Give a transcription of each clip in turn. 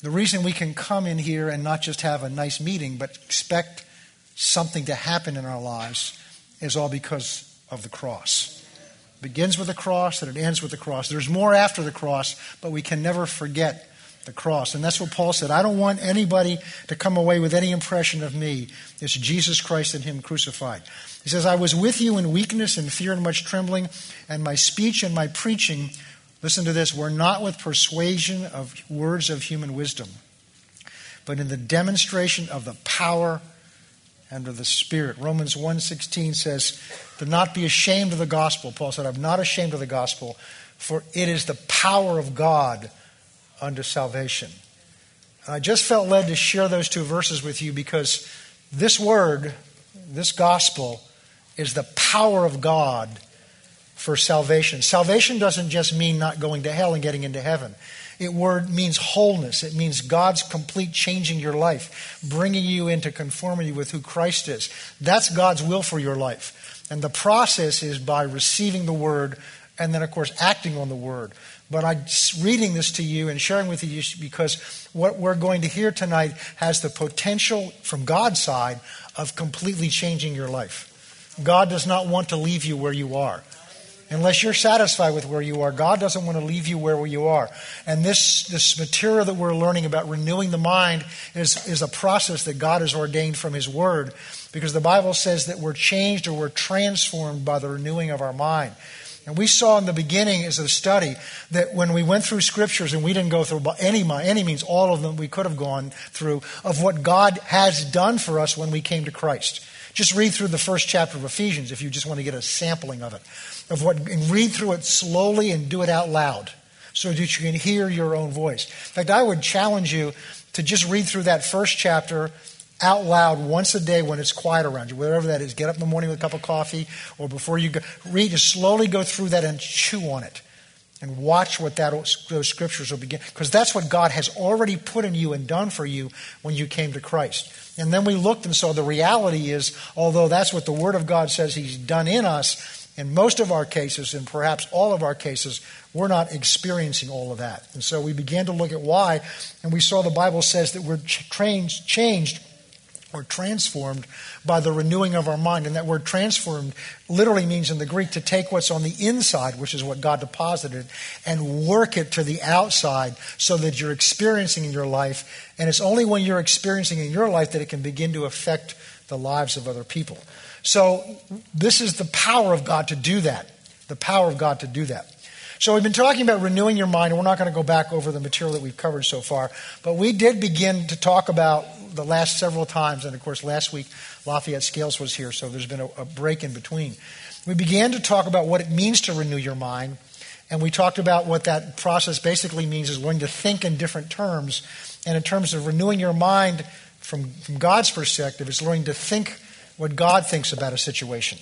The reason we can come in here and not just have a nice meeting, but expect something to happen in our lives is all because of the cross. It begins with the cross and it ends with the cross. There's more after the cross, but we can never forget the cross. And that's what Paul said. I don't want anybody to come away with any impression of me. It's Jesus Christ and Him crucified. He says, I was with you in weakness and fear and much trembling, and my speech and my preaching, listen to this, we're not with persuasion of words of human wisdom, but in the demonstration of the power and of the Spirit. Romans 1.16 says, Do not be ashamed of the gospel. Paul said, I'm not ashamed of the gospel, for it is the power of God unto salvation. And I just felt led to share those two verses with you because this word, this gospel, is the power of God for salvation. Salvation doesn't just mean not going to hell and getting into heaven. It word means wholeness. It means God's complete changing your life, bringing you into conformity with who Christ is. That's God's will for your life. And the process is by receiving the word and then, of course, acting on the word. But I'm reading this to you and sharing with you because what we're going to hear tonight has the potential from God's side of completely changing your life. God does not want to leave you where you are. Unless you're satisfied with where you are, God doesn't want to leave you where you are. And this, this material that we're learning about renewing the mind is, is a process that God has ordained from His Word because the Bible says that we're changed or we're transformed by the renewing of our mind. And we saw in the beginning as a study that when we went through scriptures, and we didn't go through by any, any means all of them we could have gone through, of what God has done for us when we came to Christ. Just read through the first chapter of Ephesians if you just want to get a sampling of it. Of what, and read through it slowly and do it out loud so that you can hear your own voice. In fact, I would challenge you to just read through that first chapter out loud once a day when it's quiet around you, whatever that is. Get up in the morning with a cup of coffee or before you go. Read, just slowly go through that and chew on it and watch what that, those scriptures will begin. Because that's what God has already put in you and done for you when you came to Christ. And then we looked and saw the reality is, although that's what the Word of God says He's done in us, in most of our cases, and perhaps all of our cases, we're not experiencing all of that. And so we began to look at why, and we saw the Bible says that we're changed or transformed by the renewing of our mind. And that word transformed literally means in the Greek to take what's on the inside, which is what God deposited, and work it to the outside so that you're experiencing in your life. And it's only when you're experiencing in your life that it can begin to affect the lives of other people. So, this is the power of God to do that. The power of God to do that. So, we've been talking about renewing your mind, and we're not going to go back over the material that we've covered so far. But we did begin to talk about the last several times, and of course, last week Lafayette Scales was here, so there's been a, a break in between. We began to talk about what it means to renew your mind, and we talked about what that process basically means is learning to think in different terms. And in terms of renewing your mind from, from God's perspective, it's learning to think what God thinks about a situation.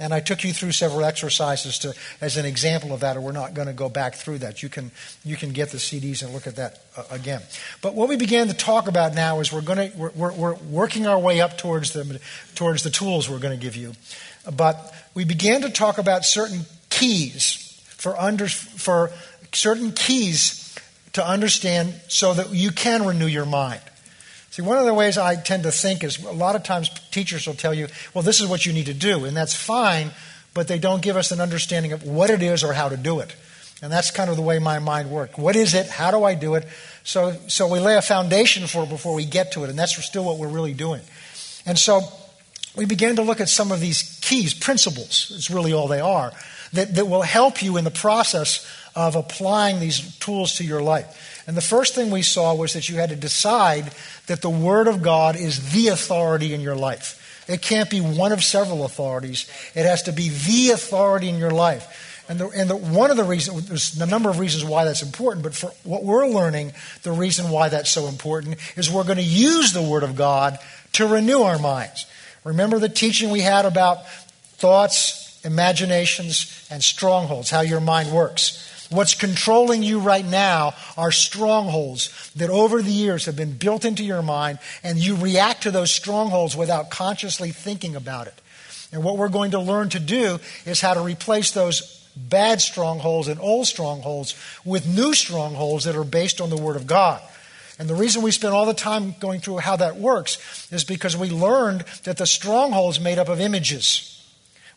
And I took you through several exercises to, as an example of that, or we're not going to go back through that. You can, you can get the CDs and look at that uh, again. But what we began to talk about now is we're, going to, we're, we're working our way up towards the, towards the tools we're going to give you. But we began to talk about certain keys for, under, for certain keys to understand so that you can renew your mind. See, one of the ways I tend to think is a lot of times teachers will tell you, well, this is what you need to do, and that's fine, but they don't give us an understanding of what it is or how to do it. And that's kind of the way my mind works. What is it? How do I do it? So, so we lay a foundation for it before we get to it, and that's still what we're really doing. And so we began to look at some of these keys, principles, it's really all they are, that, that will help you in the process of applying these tools to your life. And the first thing we saw was that you had to decide that the Word of God is the authority in your life. It can't be one of several authorities, it has to be the authority in your life. And, the, and the, one of the reasons, there's a number of reasons why that's important, but for what we're learning, the reason why that's so important is we're going to use the Word of God to renew our minds. Remember the teaching we had about thoughts, imaginations, and strongholds, how your mind works. What's controlling you right now are strongholds that over the years have been built into your mind, and you react to those strongholds without consciously thinking about it. And what we're going to learn to do is how to replace those bad strongholds and old strongholds with new strongholds that are based on the Word of God. And the reason we spend all the time going through how that works is because we learned that the strongholds made up of images.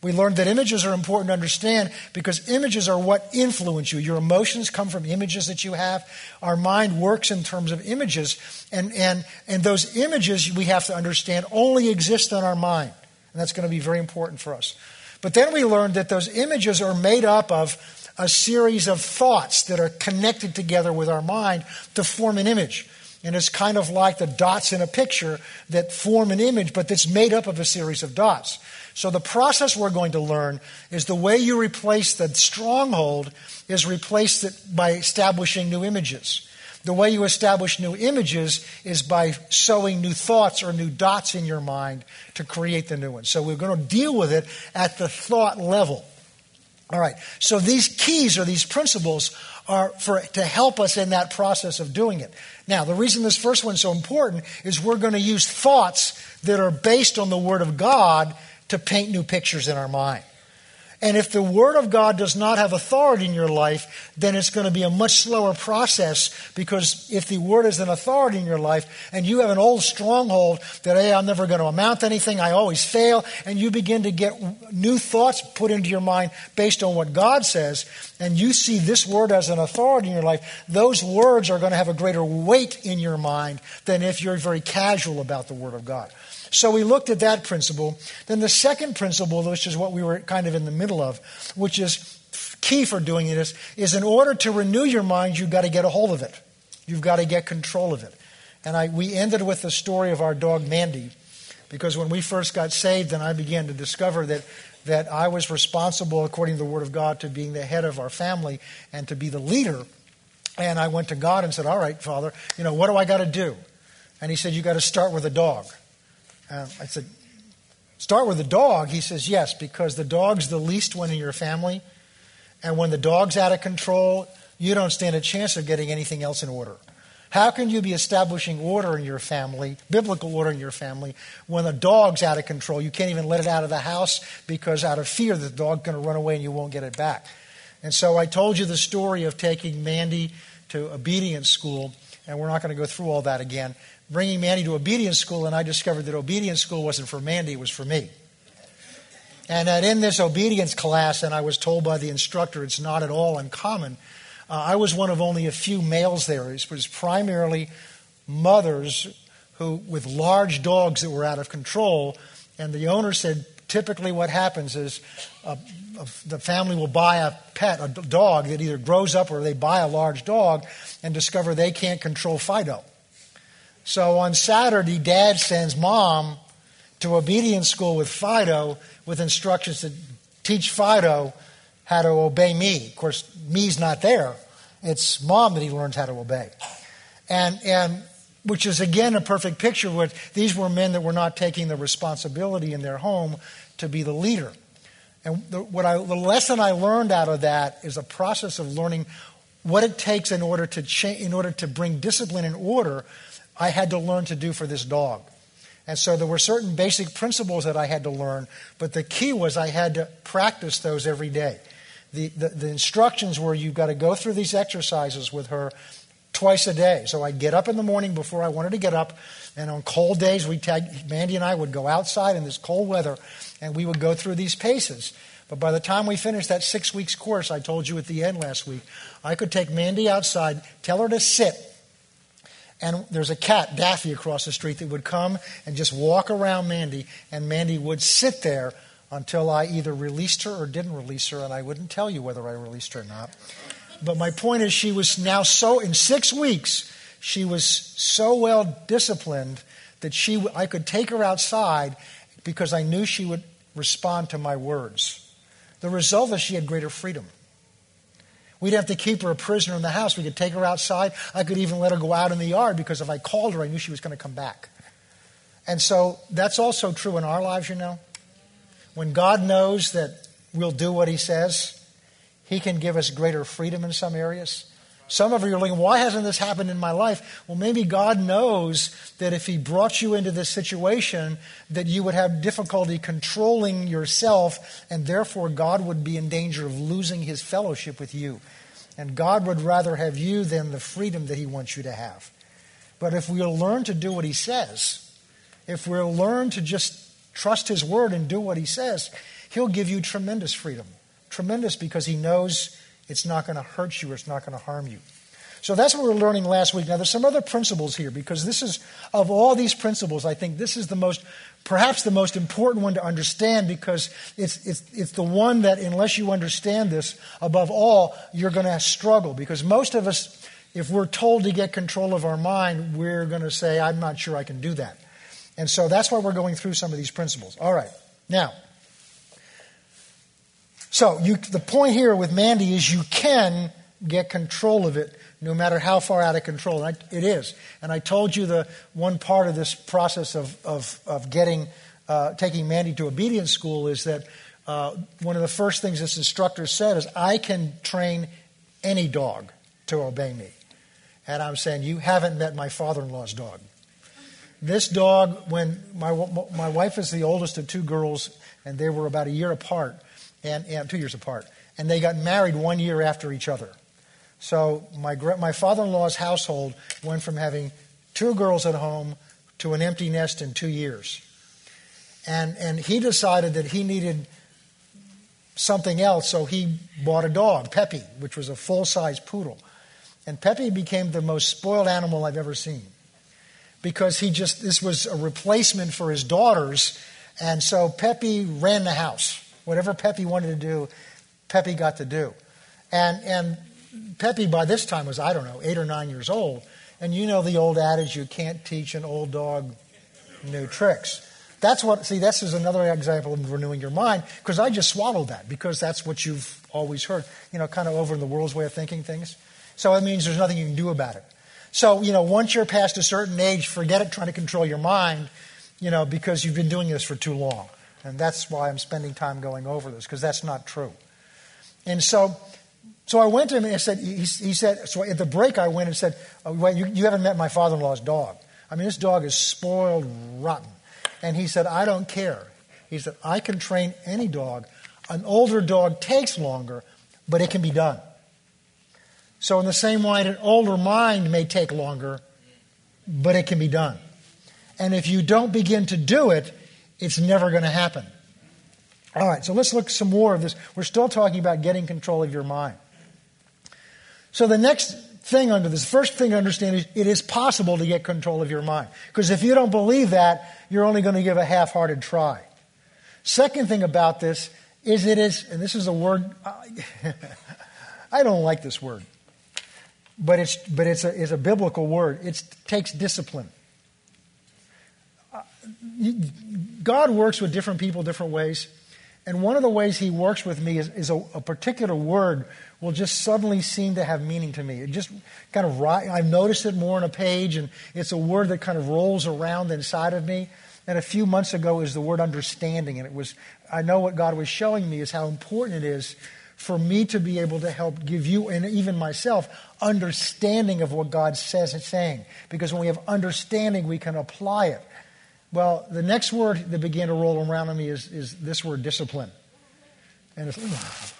We learned that images are important to understand because images are what influence you. Your emotions come from images that you have. Our mind works in terms of images. And, and, and those images, we have to understand, only exist in our mind. And that's going to be very important for us. But then we learned that those images are made up of a series of thoughts that are connected together with our mind to form an image. And it's kind of like the dots in a picture that form an image, but that's made up of a series of dots. So the process we're going to learn is the way you replace the stronghold is replace it by establishing new images. The way you establish new images is by sowing new thoughts or new dots in your mind to create the new ones. So we're going to deal with it at the thought level. All right. So these keys or these principles are for to help us in that process of doing it. Now, the reason this first one's so important is we're going to use thoughts that are based on the Word of God to paint new pictures in our mind. And if the Word of God does not have authority in your life, then it's going to be a much slower process because if the Word is an authority in your life and you have an old stronghold that, hey, I'm never going to amount to anything, I always fail, and you begin to get new thoughts put into your mind based on what God says, and you see this Word as an authority in your life, those words are going to have a greater weight in your mind than if you're very casual about the Word of God. So we looked at that principle. Then the second principle, which is what we were kind of in the middle of, which is key for doing it, is, is in order to renew your mind, you've got to get a hold of it. You've got to get control of it. And I, we ended with the story of our dog Mandy, because when we first got saved, and I began to discover that that I was responsible, according to the Word of God, to being the head of our family and to be the leader. And I went to God and said, All right, Father, you know, what do I got to do? And He said, You got to start with a dog. Uh, I said, Start with the dog. He says, Yes, because the dog's the least one in your family. And when the dog's out of control, you don't stand a chance of getting anything else in order. How can you be establishing order in your family, biblical order in your family, when the dog's out of control? You can't even let it out of the house because out of fear the dog's going to run away and you won't get it back. And so I told you the story of taking Mandy to obedience school, and we're not going to go through all that again bringing Mandy to obedience school, and I discovered that obedience school wasn't for Mandy, it was for me. And that in this obedience class, and I was told by the instructor it's not at all uncommon, uh, I was one of only a few males there. It was primarily mothers who, with large dogs that were out of control, and the owner said typically what happens is uh, the family will buy a pet, a dog that either grows up or they buy a large dog and discover they can't control Fido. So on Saturday, dad sends mom to obedience school with Fido with instructions to teach Fido how to obey me. Of course, me's not there. It's mom that he learns how to obey. And, and which is again a perfect picture what these were men that were not taking the responsibility in their home to be the leader. And the, what I, the lesson I learned out of that is a process of learning what it takes in order to cha- in order to bring discipline and order I had to learn to do for this dog. And so there were certain basic principles that I had to learn, but the key was I had to practice those every day. The, the, the instructions were you've got to go through these exercises with her twice a day. So I'd get up in the morning before I wanted to get up, and on cold days, we tag, Mandy and I would go outside in this cold weather, and we would go through these paces. But by the time we finished that six weeks course I told you at the end last week, I could take Mandy outside, tell her to sit, and there's a cat, Daffy, across the street that would come and just walk around Mandy, and Mandy would sit there until I either released her or didn't release her, and I wouldn't tell you whether I released her or not. But my point is, she was now so, in six weeks, she was so well disciplined that she, I could take her outside because I knew she would respond to my words. The result is she had greater freedom. We'd have to keep her a prisoner in the house. We could take her outside. I could even let her go out in the yard because if I called her, I knew she was going to come back. And so that's also true in our lives, you know. When God knows that we'll do what He says, He can give us greater freedom in some areas. Some of you are like, why hasn't this happened in my life? Well, maybe God knows that if He brought you into this situation, that you would have difficulty controlling yourself, and therefore God would be in danger of losing His fellowship with you. And God would rather have you than the freedom that He wants you to have. But if we'll learn to do what he says, if we'll learn to just trust his word and do what he says, he'll give you tremendous freedom. Tremendous because he knows it's not going to hurt you or it's not going to harm you. So that's what we were learning last week. Now, there's some other principles here because this is, of all these principles, I think this is the most, perhaps the most important one to understand because it's, it's, it's the one that, unless you understand this, above all, you're going to struggle. Because most of us, if we're told to get control of our mind, we're going to say, I'm not sure I can do that. And so that's why we're going through some of these principles. All right. Now, so you, the point here with Mandy is you can get control of it no matter how far out of control it is. And I told you the one part of this process of, of, of getting, uh, taking Mandy to obedience school is that uh, one of the first things this instructor said is, I can train any dog to obey me. And I'm saying, you haven't met my father in law's dog. This dog, when my, my wife is the oldest of two girls, and they were about a year apart, and, and two years apart, and they got married one year after each other. So my, my father in law's household went from having two girls at home to an empty nest in two years. And, and he decided that he needed something else, so he bought a dog, Peppy, which was a full size poodle. And Peppy became the most spoiled animal I've ever seen because he just, this was a replacement for his daughters. And so Peppy ran the house. Whatever Peppy wanted to do, Peppy got to do. And, and Peppy, by this time, was, I don't know, eight or nine years old. And you know the old adage you can't teach an old dog new tricks. That's what, see, this is another example of renewing your mind because I just swallowed that because that's what you've always heard, you know, kind of over in the world's way of thinking things. So it means there's nothing you can do about it. So, you know, once you're past a certain age, forget it trying to control your mind, you know, because you've been doing this for too long. And that's why I'm spending time going over this because that's not true. And so, so I went to him and I said, he, he said, so at the break I went and said, oh, you, you haven't met my father in law's dog. I mean, this dog is spoiled rotten. And he said, I don't care. He said, I can train any dog. An older dog takes longer, but it can be done. So, in the same way, an older mind may take longer, but it can be done. And if you don't begin to do it, it's never going to happen. All right, so let's look some more of this. We're still talking about getting control of your mind. So the next thing under this, first thing to understand is it is possible to get control of your mind. Because if you don't believe that, you're only going to give a half hearted try. Second thing about this is it is, and this is a word, I don't like this word, but it's, but it's, a, it's a biblical word. It takes discipline. God works with different people different ways. And one of the ways he works with me is, is a, a, particular word will just suddenly seem to have meaning to me. It just kind of, I've noticed it more on a page, and it's a word that kind of rolls around inside of me. And a few months ago is the word understanding. And it was, I know what God was showing me is how important it is for me to be able to help give you and even myself understanding of what God says and saying. Because when we have understanding, we can apply it. Well, the next word that began to roll around on me is, is this word discipline. And it's,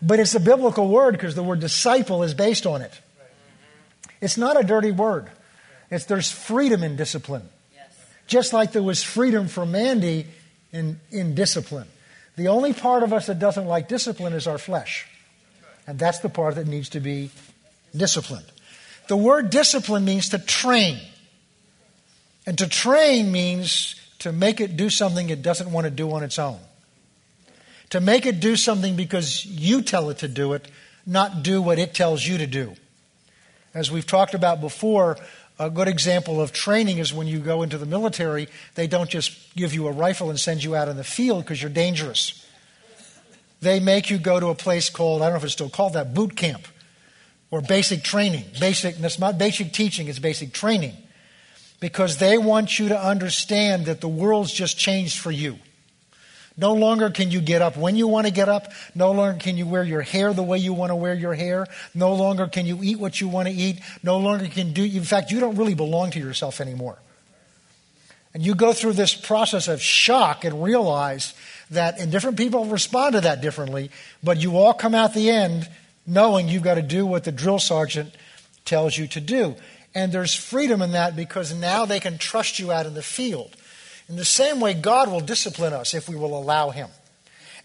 but it's a biblical word because the word disciple is based on it. It's not a dirty word. It's, there's freedom in discipline. Just like there was freedom for Mandy in, in discipline. The only part of us that doesn't like discipline is our flesh. And that's the part that needs to be disciplined. The word discipline means to train. And to train means to make it do something it doesn't want to do on its own. To make it do something because you tell it to do it, not do what it tells you to do. As we've talked about before, a good example of training is when you go into the military, they don't just give you a rifle and send you out in the field because you're dangerous. They make you go to a place called, I don't know if it's still called that, boot camp or basic training. Basic, that's not basic teaching, it's basic training because they want you to understand that the world's just changed for you. No longer can you get up when you want to get up. No longer can you wear your hair the way you want to wear your hair. No longer can you eat what you want to eat. No longer can do, in fact, you don't really belong to yourself anymore. And you go through this process of shock and realize that, and different people respond to that differently, but you all come out the end knowing you've got to do what the drill sergeant tells you to do. And there's freedom in that because now they can trust you out in the field. In the same way, God will discipline us if we will allow Him.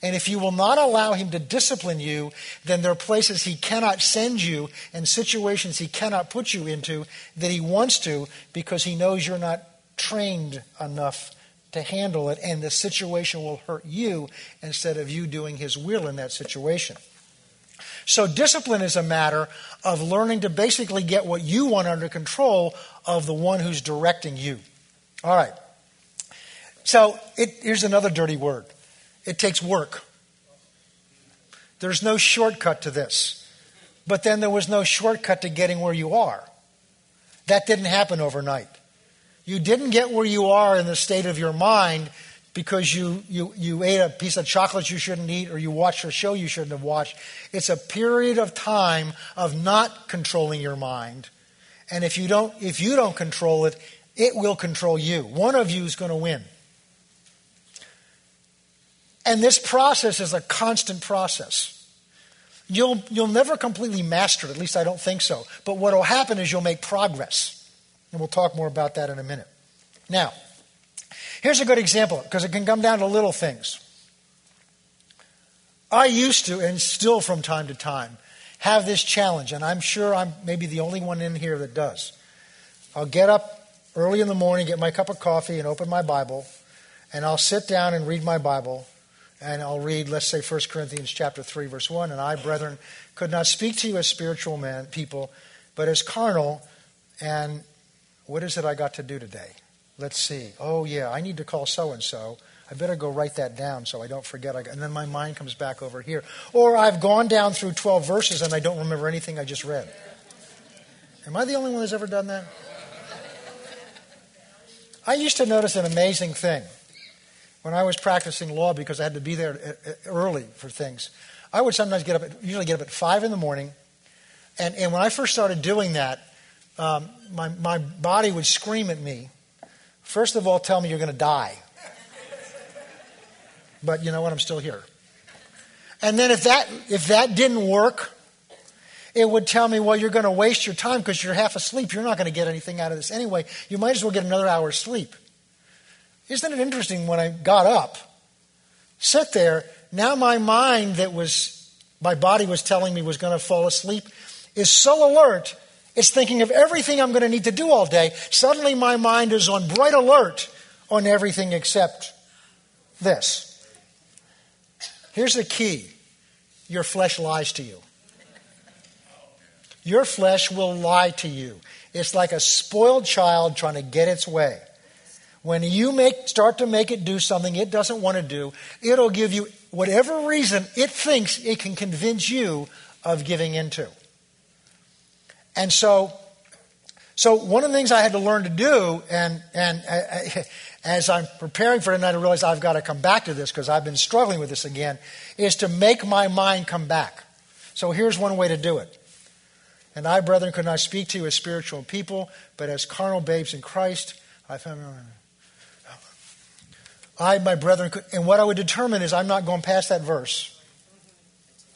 And if you will not allow Him to discipline you, then there are places He cannot send you and situations He cannot put you into that He wants to because He knows you're not trained enough to handle it, and the situation will hurt you instead of you doing His will in that situation. So, discipline is a matter of learning to basically get what you want under control of the one who's directing you. All right. So, it, here's another dirty word it takes work. There's no shortcut to this. But then there was no shortcut to getting where you are. That didn't happen overnight. You didn't get where you are in the state of your mind because you, you, you ate a piece of chocolate you shouldn't eat or you watched a show you shouldn't have watched. It's a period of time of not controlling your mind. And if you don't, if you don't control it, it will control you. One of you is going to win. And this process is a constant process. You'll, you'll never completely master it, at least I don't think so. But what will happen is you'll make progress. And we'll talk more about that in a minute. Now, here's a good example because it can come down to little things. I used to, and still from time to time, have this challenge, and I'm sure I'm maybe the only one in here that does. I'll get up early in the morning, get my cup of coffee, and open my Bible, and I'll sit down and read my Bible, and I'll read, let's say, 1 Corinthians chapter 3, verse 1. And I, brethren, could not speak to you as spiritual men, people, but as carnal, and what is it I got to do today? Let's see. Oh, yeah, I need to call so and so. I better go write that down so I don't forget. And then my mind comes back over here. Or I've gone down through 12 verses and I don't remember anything I just read. Am I the only one that's ever done that? I used to notice an amazing thing when I was practicing law because I had to be there uh, uh, early for things. I would sometimes get up, at, usually get up at 5 in the morning. And, and when I first started doing that, um, my, my body would scream at me. First of all, tell me you're going to die. But you know what? I'm still here. And then if that, if that didn't work, it would tell me, well, you're going to waste your time because you're half asleep. You're not going to get anything out of this anyway. You might as well get another hour's sleep. Isn't it interesting when I got up, sat there, now my mind that was, my body was telling me was going to fall asleep is so alert it's thinking of everything I'm going to need to do all day. Suddenly, my mind is on bright alert on everything except this. Here's the key your flesh lies to you. Your flesh will lie to you. It's like a spoiled child trying to get its way. When you make, start to make it do something it doesn't want to do, it'll give you whatever reason it thinks it can convince you of giving into. And so, so one of the things I had to learn to do, and, and uh, as I'm preparing for tonight, I realize I've got to come back to this because I've been struggling with this again, is to make my mind come back. So here's one way to do it. And I, brethren, could not speak to you as spiritual people, but as carnal babes in Christ. I found. I, my brethren, could, and what I would determine is I'm not going past that verse.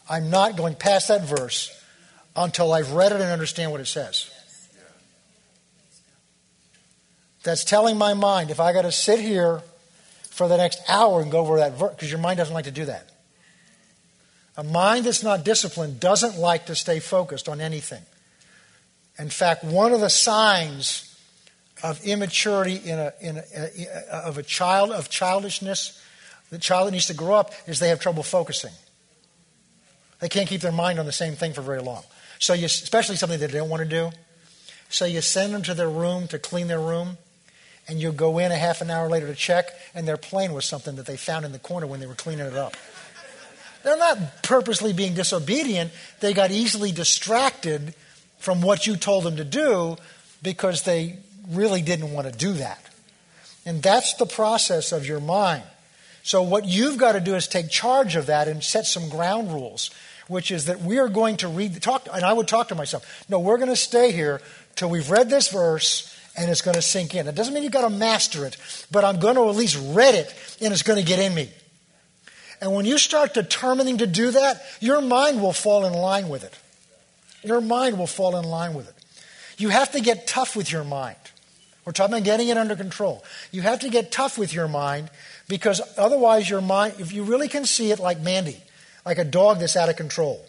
I'm not going past that verse until I've read it and understand what it says. That's telling my mind if I got to sit here for the next hour and go over that verse, because your mind doesn't like to do that. A mind that's not disciplined doesn't like to stay focused on anything. In fact, one of the signs of immaturity in a, in a, a, of a child, of childishness, the child that needs to grow up, is they have trouble focusing. They can't keep their mind on the same thing for very long. So you, especially something they don't want to do. So you send them to their room to clean their room, and you go in a half an hour later to check, and they're playing with something that they found in the corner when they were cleaning it up. They're not purposely being disobedient. They got easily distracted from what you told them to do because they really didn't want to do that. And that's the process of your mind. So, what you've got to do is take charge of that and set some ground rules which is that we are going to read, the talk, and I would talk to myself, no, we're going to stay here till we've read this verse and it's going to sink in. It doesn't mean you've got to master it, but I'm going to at least read it and it's going to get in me. And when you start determining to do that, your mind will fall in line with it. Your mind will fall in line with it. You have to get tough with your mind. We're talking about getting it under control. You have to get tough with your mind because otherwise, your mind, if you really can see it like Mandy, like a dog that's out of control,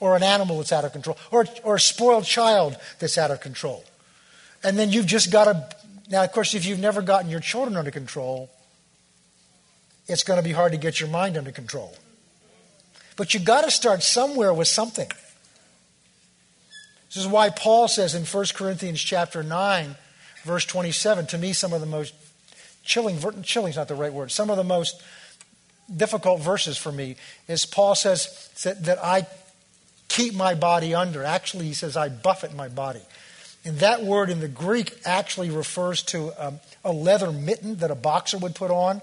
or an animal that's out of control, or, or a spoiled child that's out of control. And then you've just got to. Now, of course, if you've never gotten your children under control, it's going to be hard to get your mind under control. But you've got to start somewhere with something. This is why Paul says in 1 Corinthians chapter 9, verse 27, to me, some of the most chilling, chilling is not the right word, some of the most difficult verses for me is Paul says that I keep my body under. Actually, he says, I buffet my body. And that word in the Greek actually refers to um, a leather mitten that a boxer would put on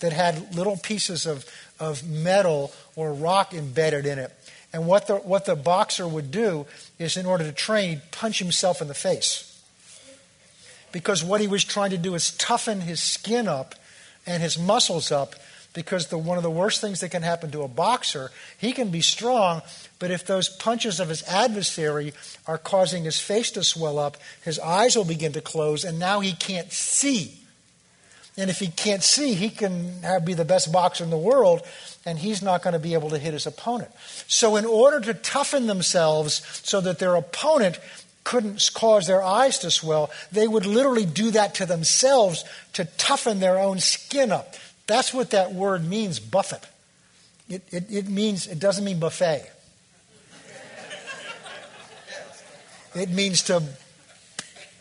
that had little pieces of, of metal or rock embedded in it. And what the, what the boxer would do is, in order to train, punch himself in the face. Because what he was trying to do is toughen his skin up and his muscles up. Because the, one of the worst things that can happen to a boxer, he can be strong, but if those punches of his adversary are causing his face to swell up, his eyes will begin to close, and now he can't see. And if he can't see, he can have, be the best boxer in the world, and he's not going to be able to hit his opponent. So, in order to toughen themselves so that their opponent couldn't cause their eyes to swell, they would literally do that to themselves to toughen their own skin up. That's what that word means, buffet. It, it, it means, it doesn't mean buffet. It means to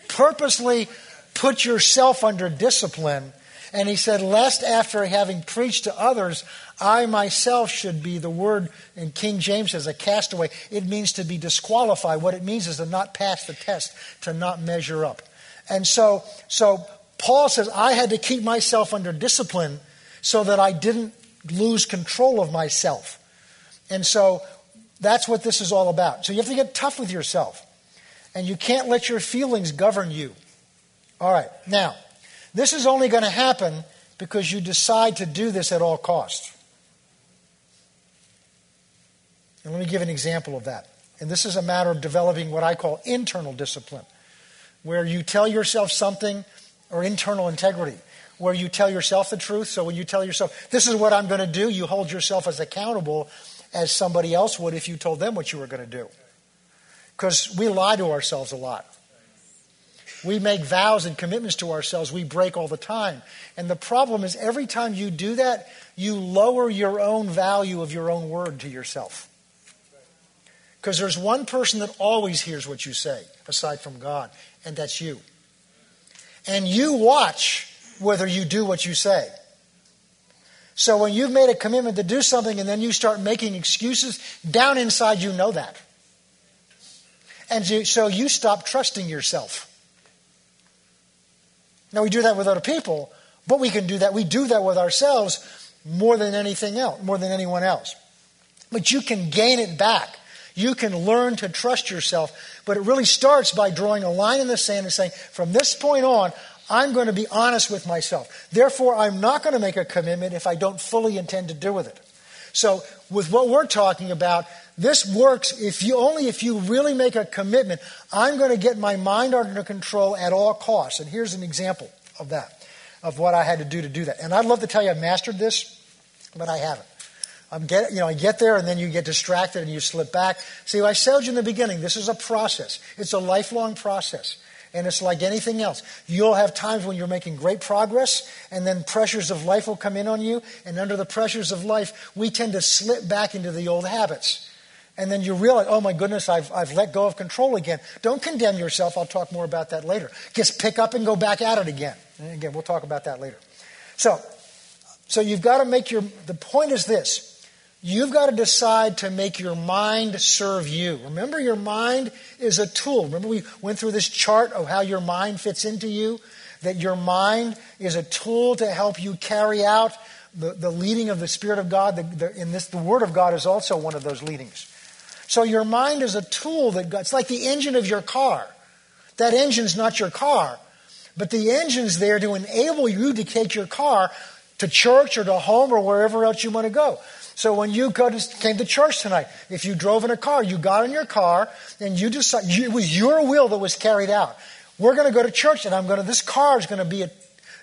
purposely put yourself under discipline. And he said, Lest after having preached to others, I myself should be the word in King James says a castaway. It means to be disqualified. What it means is to not pass the test, to not measure up. And so, so Paul says, I had to keep myself under discipline so that I didn't lose control of myself. And so that's what this is all about. So you have to get tough with yourself. And you can't let your feelings govern you. All right, now, this is only going to happen because you decide to do this at all costs. And let me give an example of that. And this is a matter of developing what I call internal discipline, where you tell yourself something, or internal integrity, where you tell yourself the truth. So when you tell yourself, this is what I'm going to do, you hold yourself as accountable as somebody else would if you told them what you were going to do. Because we lie to ourselves a lot. We make vows and commitments to ourselves we break all the time. And the problem is, every time you do that, you lower your own value of your own word to yourself. Because there's one person that always hears what you say, aside from God, and that's you. And you watch whether you do what you say. So when you've made a commitment to do something and then you start making excuses, down inside you know that. And so you stop trusting yourself. Now we do that with other people, but we can do that. We do that with ourselves more than anything else, more than anyone else. But you can gain it back you can learn to trust yourself, but it really starts by drawing a line in the sand and saying, from this point on, I'm going to be honest with myself. Therefore, I'm not going to make a commitment if I don't fully intend to do with it. So, with what we're talking about, this works if you only if you really make a commitment. I'm going to get my mind under control at all costs. And here's an example of that, of what I had to do to do that. And I'd love to tell you I mastered this, but I haven't. I'm get, you know, I get there and then you get distracted and you slip back. See, I said you in the beginning, this is a process. It's a lifelong process. And it's like anything else. You'll have times when you're making great progress, and then pressures of life will come in on you. And under the pressures of life, we tend to slip back into the old habits. And then you realize, oh my goodness, I've, I've let go of control again. Don't condemn yourself. I'll talk more about that later. Just pick up and go back at it again. And again, we'll talk about that later. So, so you've got to make your, the point is this You've got to decide to make your mind serve you. Remember, your mind is a tool. Remember, we went through this chart of how your mind fits into you? That your mind is a tool to help you carry out the, the leading of the Spirit of God. The, the, in this, the Word of God is also one of those leadings. So your mind is a tool that it's like the engine of your car. That engine's not your car, but the engine's there to enable you to take your car to church or to home or wherever else you want to go. So when you go to, came to church tonight, if you drove in a car, you got in your car and you decided, it was your will that was carried out. We're going to go to church and I'm going to, this car is going to be a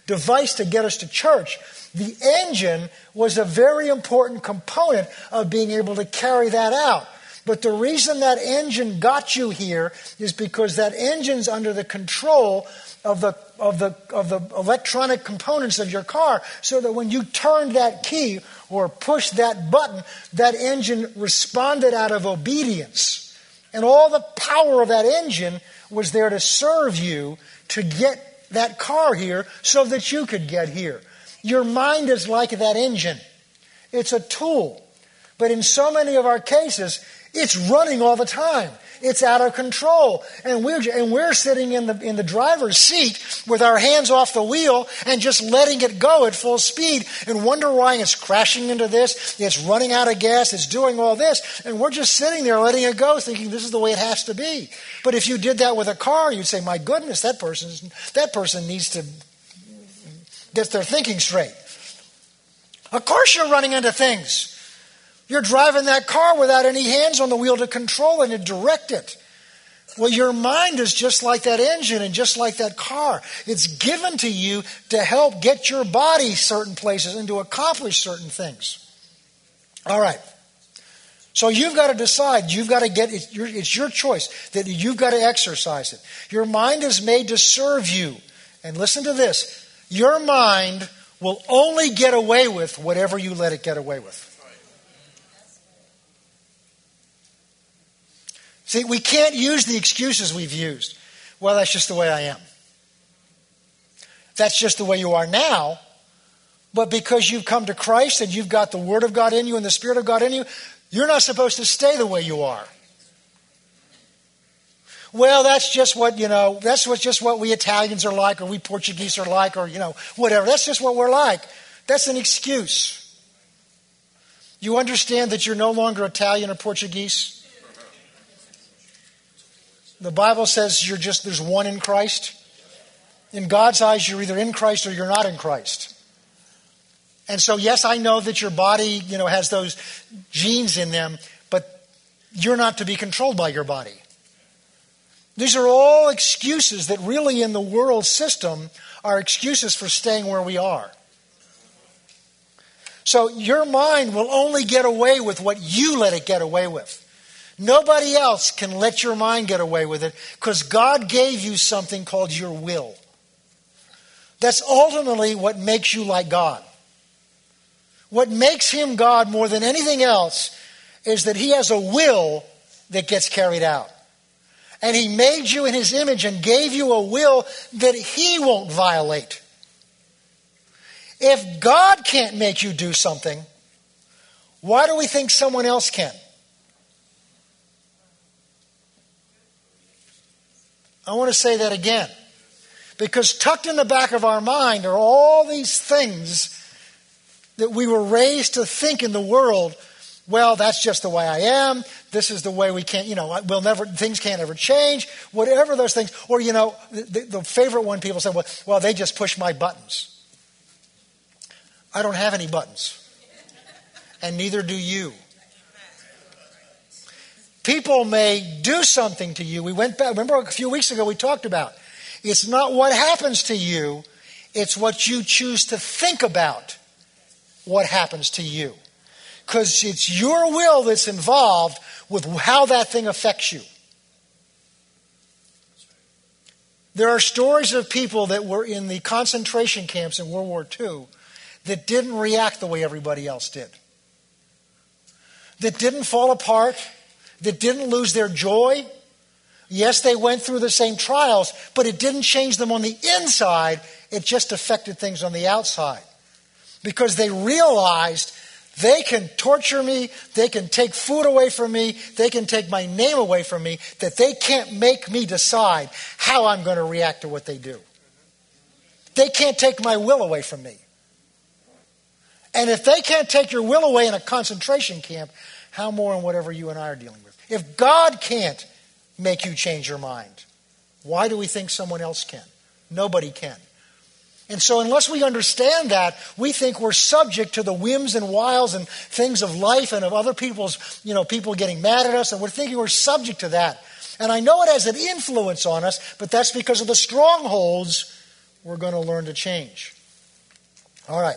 device to get us to church. The engine was a very important component of being able to carry that out. But the reason that engine got you here is because that engine's under the control of the, of the, of the electronic components of your car so that when you turned that key or pushed that button, that engine responded out of obedience. And all the power of that engine was there to serve you to get that car here so that you could get here. Your mind is like that engine. It's a tool. But in so many of our cases, it's running all the time. It's out of control. And we're, and we're sitting in the, in the driver's seat with our hands off the wheel and just letting it go at full speed and wonder why it's crashing into this, it's running out of gas, it's doing all this. And we're just sitting there letting it go thinking this is the way it has to be. But if you did that with a car, you'd say, my goodness, that, person's, that person needs to get their thinking straight. Of course you're running into things. You're driving that car without any hands on the wheel to control and to direct it. Well, your mind is just like that engine and just like that car. It's given to you to help get your body certain places and to accomplish certain things. All right. So you've got to decide. You've got to get it's your, it's your choice that you've got to exercise it. Your mind is made to serve you. And listen to this your mind will only get away with whatever you let it get away with. See, we can't use the excuses we've used. Well, that's just the way I am. That's just the way you are now. But because you've come to Christ and you've got the Word of God in you and the Spirit of God in you, you're not supposed to stay the way you are. Well, that's just what, you know, that's what, just what we Italians are like or we Portuguese are like or, you know, whatever. That's just what we're like. That's an excuse. You understand that you're no longer Italian or Portuguese? The Bible says you're just, there's one in Christ. In God's eyes, you're either in Christ or you're not in Christ. And so, yes, I know that your body, you know, has those genes in them, but you're not to be controlled by your body. These are all excuses that really in the world system are excuses for staying where we are. So your mind will only get away with what you let it get away with. Nobody else can let your mind get away with it because God gave you something called your will. That's ultimately what makes you like God. What makes him God more than anything else is that he has a will that gets carried out. And he made you in his image and gave you a will that he won't violate. If God can't make you do something, why do we think someone else can? I want to say that again. Because tucked in the back of our mind are all these things that we were raised to think in the world. Well, that's just the way I am. This is the way we can't, you know, we'll never, things can't ever change. Whatever those things. Or, you know, the, the favorite one people say, well, well, they just push my buttons. I don't have any buttons. And neither do you. People may do something to you. We went back, remember a few weeks ago we talked about. It's not what happens to you, it's what you choose to think about what happens to you. Because it's your will that's involved with how that thing affects you. There are stories of people that were in the concentration camps in World War II that didn't react the way everybody else did, that didn't fall apart that didn't lose their joy. Yes, they went through the same trials, but it didn't change them on the inside. It just affected things on the outside. Because they realized they can torture me, they can take food away from me, they can take my name away from me, that they can't make me decide how I'm going to react to what they do. They can't take my will away from me. And if they can't take your will away in a concentration camp, how more in whatever you and I are dealing with? If God can't make you change your mind, why do we think someone else can? Nobody can. And so, unless we understand that, we think we're subject to the whims and wiles and things of life and of other people's, you know, people getting mad at us, and we're thinking we're subject to that. And I know it has an influence on us, but that's because of the strongholds we're going to learn to change. All right.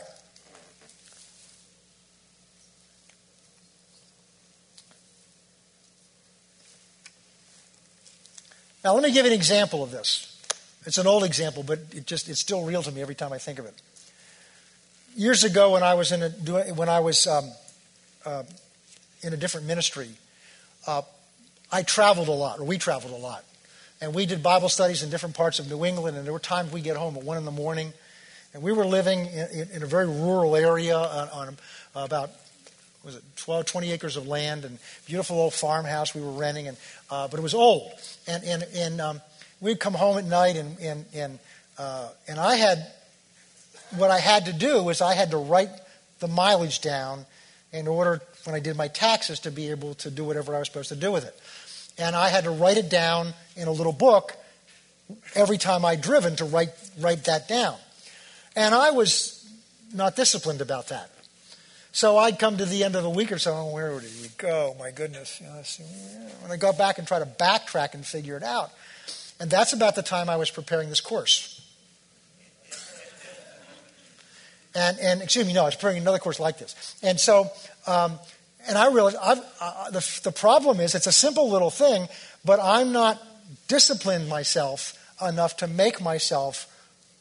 Now, let me give an example of this. It's an old example, but it just it's still real to me every time I think of it. Years ago, when I was in a, when I was um, uh, in a different ministry, uh, I traveled a lot, or we traveled a lot, and we did Bible studies in different parts of New England. And there were times we get home at one in the morning, and we were living in, in a very rural area on, on about was it 12, 20 acres of land and beautiful old farmhouse we were renting, and uh, but it was old, and and and um, we'd come home at night, and and and uh, and I had what I had to do was I had to write the mileage down in order when I did my taxes to be able to do whatever I was supposed to do with it, and I had to write it down in a little book every time I'd driven to write write that down, and I was not disciplined about that. So I'd come to the end of the week or so, and where did we go? My goodness. You know, when I go back and try to backtrack and figure it out. And that's about the time I was preparing this course. And, and excuse me, no, I was preparing another course like this. And so, um, and I realized I've, uh, the, the problem is it's a simple little thing, but I'm not disciplined myself enough to make myself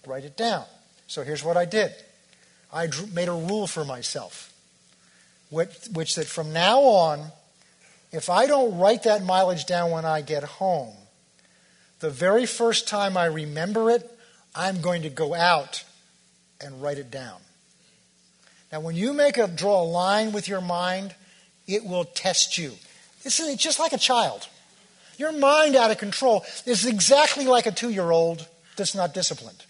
write it down. So here's what I did I drew, made a rule for myself, which, which that from now on, if I don't write that mileage down when I get home, the very first time I remember it, I'm going to go out and write it down. Now, when you make a draw a line with your mind, it will test you. This is just like a child. Your mind out of control is exactly like a two year old that's not disciplined.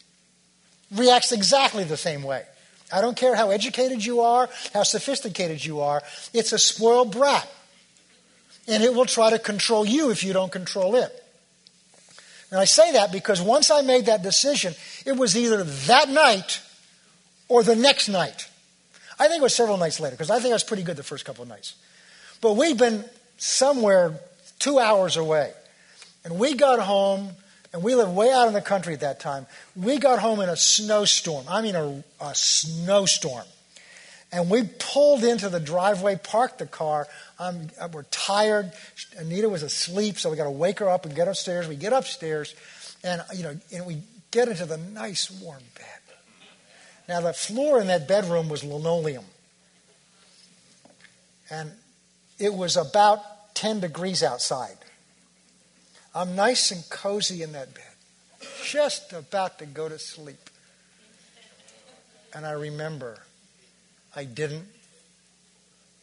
Reacts exactly the same way. I don't care how educated you are, how sophisticated you are, it's a spoiled brat. And it will try to control you if you don't control it. And I say that because once I made that decision, it was either that night or the next night. I think it was several nights later because I think I was pretty good the first couple of nights. But we'd been somewhere two hours away. And we got home, and we lived way out in the country at that time. We got home in a snowstorm. I mean, a, a snowstorm. And we pulled into the driveway, parked the car. Um, we're tired. Anita was asleep, so we got to wake her up and get upstairs. We get upstairs, and you know, and we get into the nice warm bed. Now the floor in that bedroom was linoleum, and it was about 10 degrees outside. I'm nice and cozy in that bed, just about to go to sleep. And I remember I didn't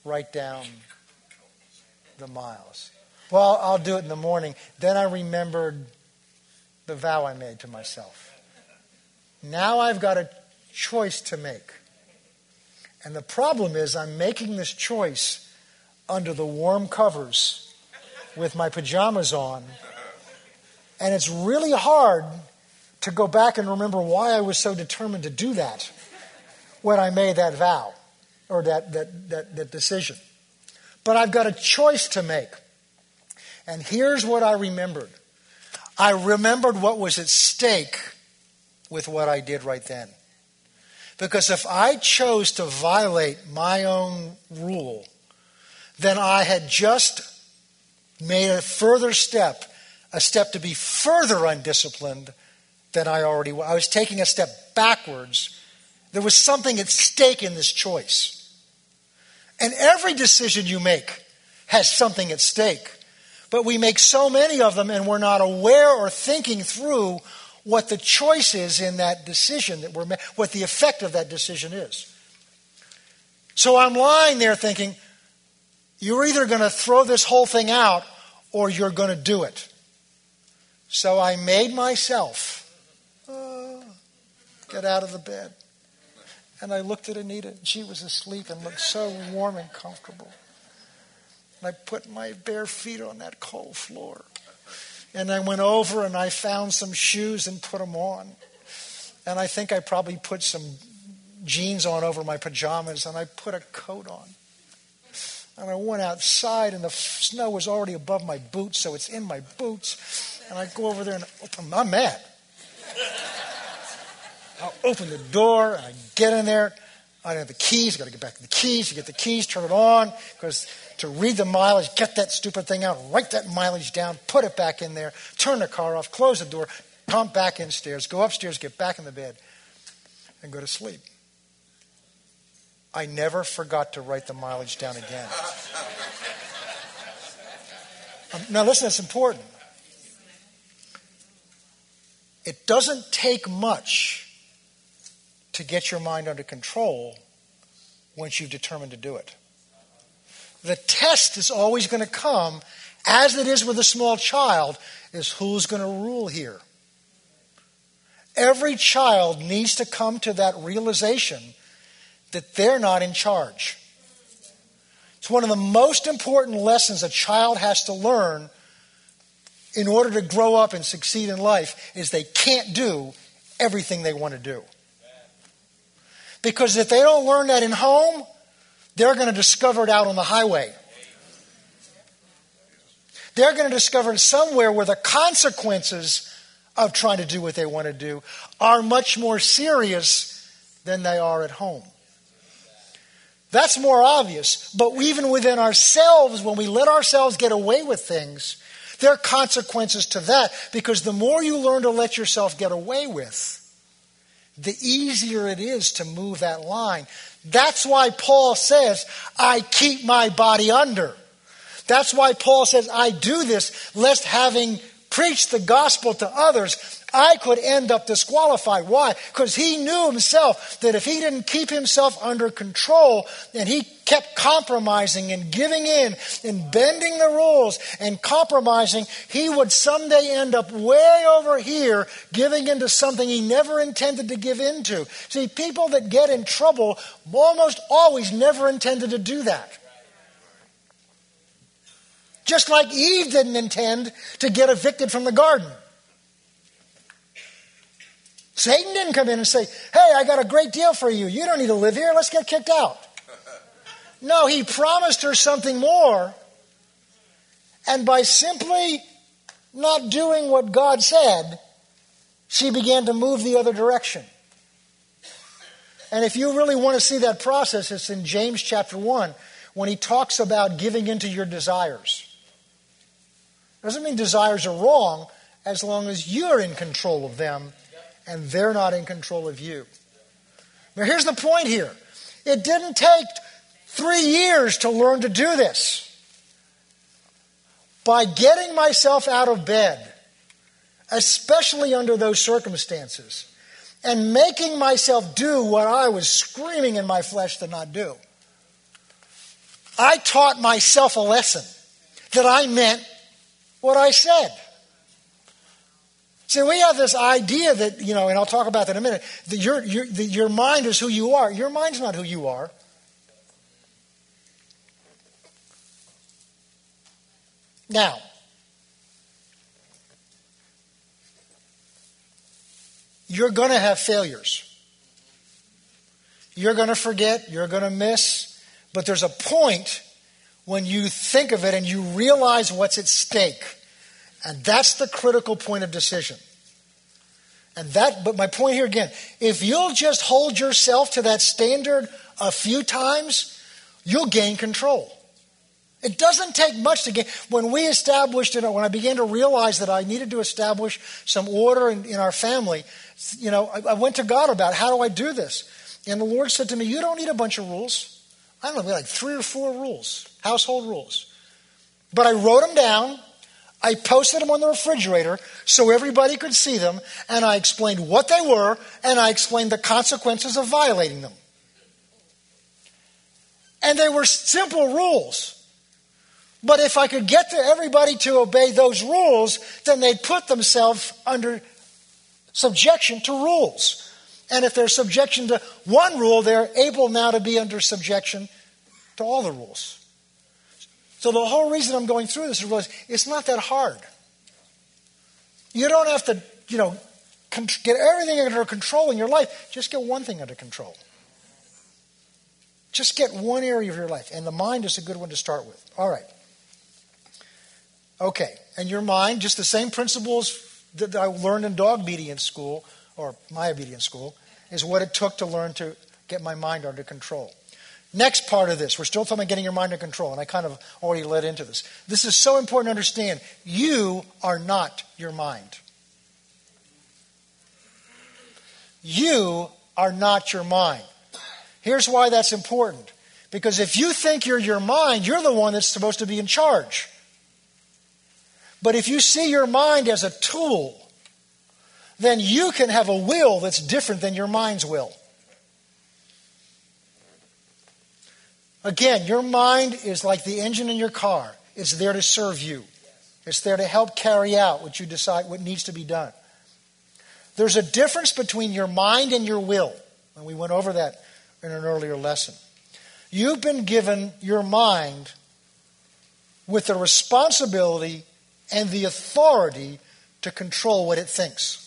write down the miles. Well, I'll do it in the morning. Then I remembered the vow I made to myself. Now I've got a choice to make. And the problem is, I'm making this choice under the warm covers with my pajamas on. And it's really hard to go back and remember why I was so determined to do that when I made that vow or that, that, that, that decision. But I've got a choice to make. And here's what I remembered I remembered what was at stake with what I did right then. Because if I chose to violate my own rule, then I had just made a further step, a step to be further undisciplined than I already was. I was taking a step backwards. There was something at stake in this choice. And every decision you make has something at stake. But we make so many of them and we're not aware or thinking through what the choice is in that decision that we're making, what the effect of that decision is. So I'm lying there thinking, you're either going to throw this whole thing out or you're going to do it. So I made myself uh, get out of the bed. And I looked at Anita, and she was asleep and looked so warm and comfortable. And I put my bare feet on that cold floor. And I went over and I found some shoes and put them on. And I think I probably put some jeans on over my pajamas and I put a coat on. And I went outside and the snow was already above my boots, so it's in my boots. And I go over there and open, I'm mad. I'll open the door and I get in there. I don't have the keys. i got to get back to the keys. You get the keys, turn it on, because to read the mileage, get that stupid thing out, write that mileage down, put it back in there, turn the car off, close the door, come back instairs, go upstairs, get back in the bed, and go to sleep. I never forgot to write the mileage down again. um, now, listen, it's important. It doesn't take much to get your mind under control once you've determined to do it. The test is always going to come, as it is with a small child, is who's going to rule here. Every child needs to come to that realization that they're not in charge. It's one of the most important lessons a child has to learn in order to grow up and succeed in life is they can't do everything they want to do. Because if they don't learn that in home, they're going to discover it out on the highway. They're going to discover it somewhere where the consequences of trying to do what they want to do are much more serious than they are at home. That's more obvious, but even within ourselves, when we let ourselves get away with things, there are consequences to that because the more you learn to let yourself get away with, the easier it is to move that line. That's why Paul says, I keep my body under. That's why Paul says, I do this lest having preached the gospel to others, I could end up disqualified. Why? Because he knew himself that if he didn't keep himself under control and he kept compromising and giving in and bending the rules and compromising, he would someday end up way over here giving into something he never intended to give into. See, people that get in trouble almost always never intended to do that. Just like Eve didn't intend to get evicted from the garden. Satan didn't come in and say, Hey, I got a great deal for you. You don't need to live here. Let's get kicked out. No, he promised her something more. And by simply not doing what God said, she began to move the other direction. And if you really want to see that process, it's in James chapter 1 when he talks about giving into your desires. Doesn't mean desires are wrong as long as you're in control of them and they're not in control of you. Now, here's the point here it didn't take three years to learn to do this. By getting myself out of bed, especially under those circumstances, and making myself do what I was screaming in my flesh to not do, I taught myself a lesson that I meant what I said. See, we have this idea that, you know, and I'll talk about that in a minute, that your, your, that your mind is who you are. Your mind's not who you are. Now, you're going to have failures. You're going to forget, you're going to miss, but there's a point when you think of it and you realize what's at stake. And that's the critical point of decision. And that, but my point here again, if you'll just hold yourself to that standard a few times, you'll gain control. It doesn't take much to get. When we established it, when I began to realize that I needed to establish some order in, in our family, you know, I, I, went to God about how do I do this? And the Lord said to me, You don't need a bunch of rules. I don't know, like three or four rules, household rules. But I wrote them down I posted them on the refrigerator so everybody could see them, and I explained what they were, and I explained the consequences of violating them. And they were simple rules. But if I could get to everybody to obey those rules, then they'd put themselves under subjection to rules. And if they're subjection to one rule, they're able now to be under subjection to all the rules. So the whole reason I'm going through this is it's not that hard. You don't have to, you know, get everything under control in your life, just get one thing under control. Just get one area of your life, and the mind is a good one to start with. All right. Okay, and your mind, just the same principles that I learned in dog obedience school, or my obedience school, is what it took to learn to get my mind under control. Next part of this, we're still talking about getting your mind under control, and I kind of already led into this. This is so important to understand. You are not your mind. You are not your mind. Here's why that's important. Because if you think you're your mind, you're the one that's supposed to be in charge. But if you see your mind as a tool, then you can have a will that's different than your mind's will. Again, your mind is like the engine in your car. It's there to serve you. It's there to help carry out what you decide what needs to be done. There's a difference between your mind and your will. And we went over that in an earlier lesson. You've been given your mind with the responsibility and the authority to control what it thinks.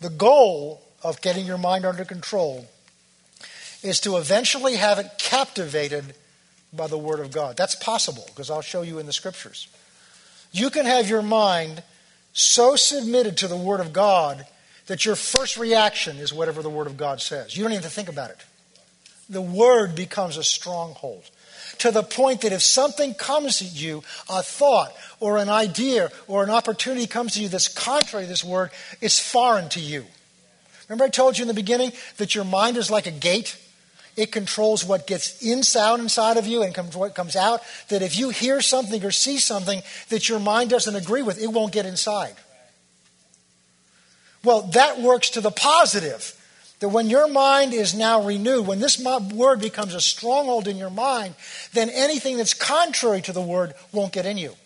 The goal of getting your mind under control is to eventually have it captivated by the Word of God. That's possible because I'll show you in the Scriptures. You can have your mind so submitted to the Word of God that your first reaction is whatever the Word of God says. You don't even think about it. The Word becomes a stronghold to the point that if something comes to you, a thought or an idea or an opportunity comes to you that's contrary to this Word, it's foreign to you. Remember, I told you in the beginning that your mind is like a gate? It controls what gets inside inside of you and what comes out. That if you hear something or see something that your mind doesn't agree with, it won't get inside. Well, that works to the positive. That when your mind is now renewed, when this word becomes a stronghold in your mind, then anything that's contrary to the word won't get in you.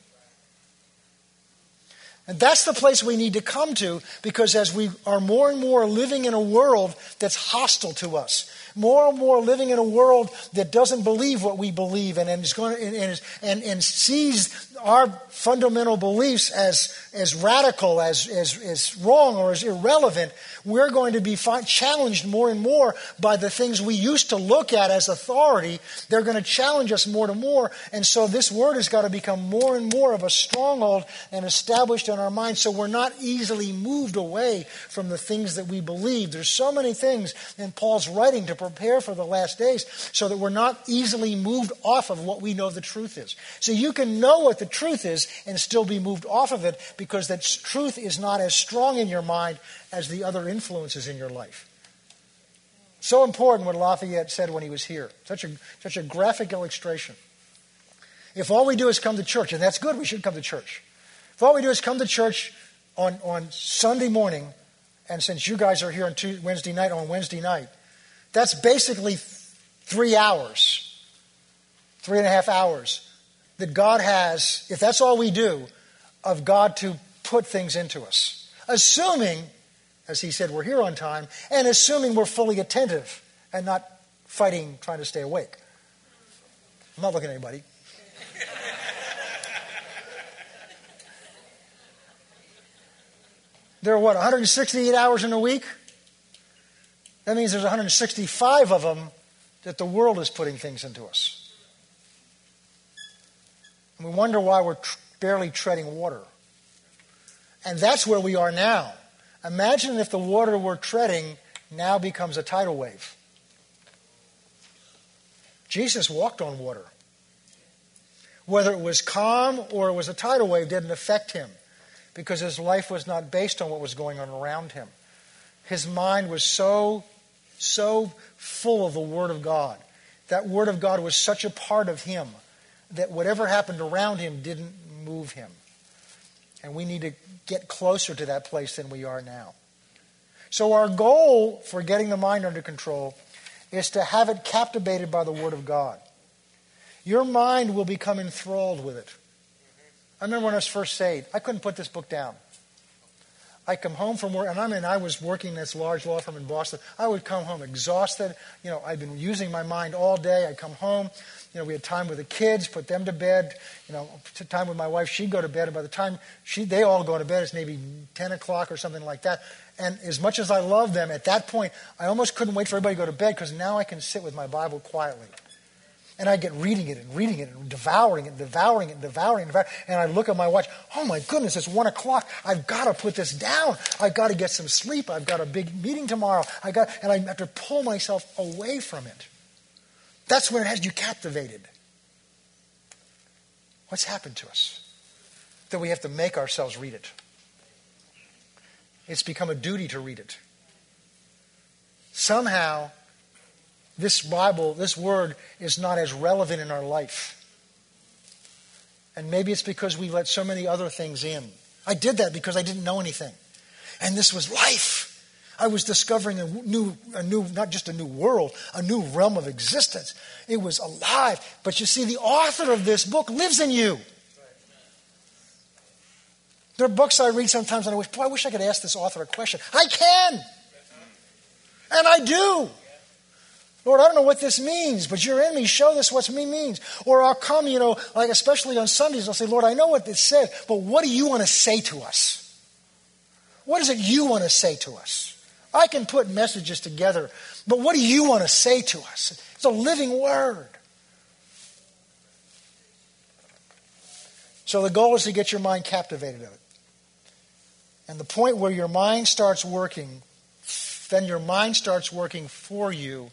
And that's the place we need to come to because as we are more and more living in a world that's hostile to us, more and more living in a world that doesn't believe what we believe and, and, is going, and, and, and sees our fundamental beliefs as, as radical, as, as, as wrong, or as irrelevant, we're going to be challenged more and more by the things we used to look at as authority. They're going to challenge us more and more. And so this word has got to become more and more of a stronghold and established in our minds so we're not easily moved away from the things that we believe. There's so many things in Paul's writing to prepare for the last days so that we're not easily moved off of what we know the truth is. So you can know what the truth is and still be moved off of it because that truth is not as strong in your mind as the other influences in your life. So important what Lafayette said when he was here. Such a, such a graphic illustration. If all we do is come to church, and that's good, we should come to church. If all we do is come to church on, on Sunday morning, and since you guys are here on Tuesday, Wednesday night, on Wednesday night, that's basically three hours, three and a half hours that God has, if that's all we do, of God to put things into us. Assuming as he said, we're here on time, and assuming we're fully attentive and not fighting trying to stay awake. I'm not looking at anybody. there are what, 168 hours in a week? That means there's 165 of them that the world is putting things into us. And we wonder why we're tr- barely treading water. And that's where we are now. Imagine if the water we're treading now becomes a tidal wave. Jesus walked on water. Whether it was calm or it was a tidal wave didn't affect him because his life was not based on what was going on around him. His mind was so, so full of the Word of God. That Word of God was such a part of him that whatever happened around him didn't move him. And we need to get closer to that place than we are now. So, our goal for getting the mind under control is to have it captivated by the Word of God. Your mind will become enthralled with it. I remember when I was first saved, I couldn't put this book down. I come home from work, and I mean, I was working in this large law firm in Boston. I would come home exhausted. You know, I'd been using my mind all day. I'd come home. You know, we had time with the kids, put them to bed. You know, time with my wife. She'd go to bed, and by the time she, they all go to bed, it's maybe 10 o'clock or something like that. And as much as I love them, at that point, I almost couldn't wait for everybody to go to bed because now I can sit with my Bible quietly. And I get reading it and reading it and devouring it and devouring it and devouring it. And, devouring it. and I look at my watch. Oh my goodness, it's one o'clock. I've got to put this down. I've got to get some sleep. I've got a big meeting tomorrow. I got, and I have to pull myself away from it. That's when it has you captivated. What's happened to us? That we have to make ourselves read it. It's become a duty to read it. Somehow, this Bible, this word, is not as relevant in our life. And maybe it's because we let so many other things in. I did that because I didn't know anything. And this was life. I was discovering a new, a new, not just a new world, a new realm of existence. It was alive. But you see, the author of this book lives in you. There are books I read sometimes and I wish, boy, I wish I could ask this author a question. I can. And I do. Lord, I don't know what this means, but you're in me. Show this what me means. Or I'll come, you know, like especially on Sundays, I'll say, Lord, I know what this said, but what do you want to say to us? What is it you want to say to us? I can put messages together, but what do you want to say to us? It's a living word. So the goal is to get your mind captivated of it. And the point where your mind starts working, then your mind starts working for you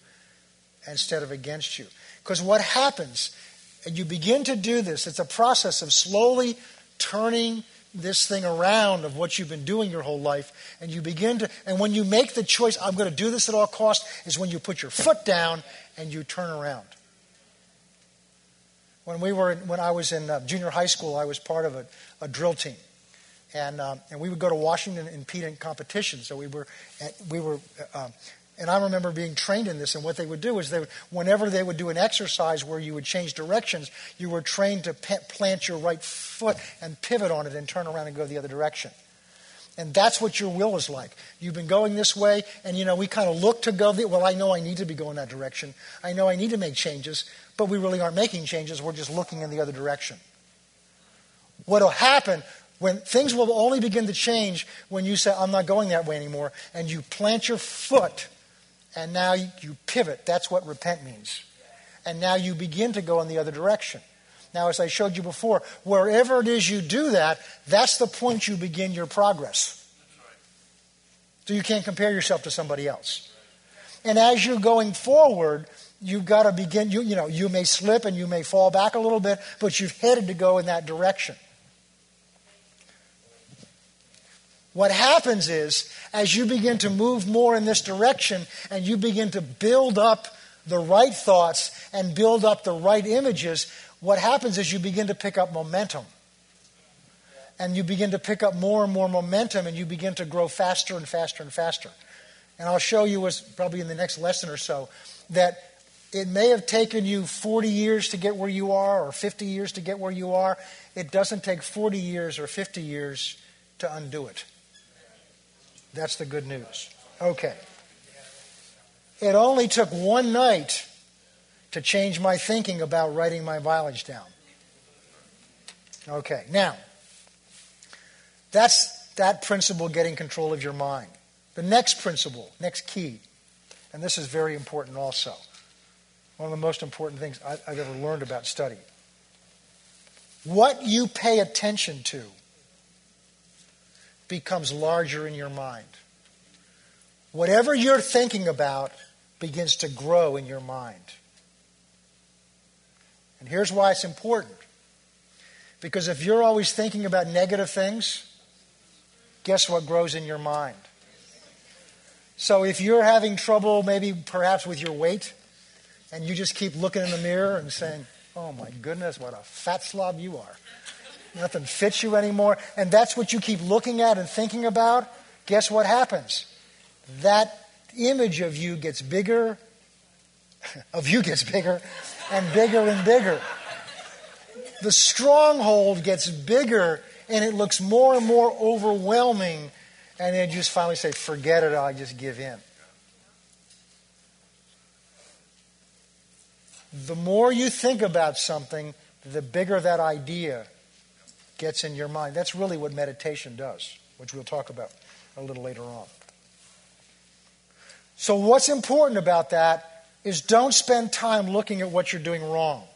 instead of against you. Because what happens, and you begin to do this, it's a process of slowly turning this thing around of what you've been doing your whole life and you begin to and when you make the choice i'm going to do this at all costs is when you put your foot down and you turn around when we were when i was in uh, junior high school i was part of a, a drill team and, um, and we would go to Washington and compete in competitions. So we were, we were, uh, and I remember being trained in this. And what they would do is they, would, whenever they would do an exercise where you would change directions, you were trained to pe- plant your right foot and pivot on it and turn around and go the other direction. And that's what your will is like. You've been going this way, and you know, we kind of look to go, the, well, I know I need to be going that direction. I know I need to make changes, but we really aren't making changes. We're just looking in the other direction. What will happen when things will only begin to change when you say, I'm not going that way anymore, and you plant your foot and now you pivot. That's what repent means. And now you begin to go in the other direction. Now, as I showed you before, wherever it is you do that, that's the point you begin your progress. So you can't compare yourself to somebody else. And as you're going forward, you've got to begin, you, you know, you may slip and you may fall back a little bit, but you've headed to go in that direction. What happens is, as you begin to move more in this direction and you begin to build up the right thoughts and build up the right images, what happens is you begin to pick up momentum. And you begin to pick up more and more momentum and you begin to grow faster and faster and faster. And I'll show you, as probably in the next lesson or so, that it may have taken you 40 years to get where you are or 50 years to get where you are. It doesn't take 40 years or 50 years to undo it. That's the good news. Okay. It only took one night to change my thinking about writing my mileage down. Okay, now, that's that principle getting control of your mind. The next principle, next key, and this is very important also. One of the most important things I've ever learned about study. What you pay attention to becomes larger in your mind. Whatever you're thinking about begins to grow in your mind. And here's why it's important. Because if you're always thinking about negative things, guess what grows in your mind? So if you're having trouble, maybe perhaps with your weight, and you just keep looking in the mirror and saying, Oh my goodness, what a fat slob you are. Nothing fits you anymore. And that's what you keep looking at and thinking about. Guess what happens? That image of you gets bigger, of you gets bigger, and bigger and bigger. The stronghold gets bigger, and it looks more and more overwhelming. And then you just finally say, forget it, I just give in. The more you think about something, the bigger that idea gets in your mind. That's really what meditation does, which we'll talk about a little later on. So, what's important about that is don't spend time looking at what you're doing wrong. In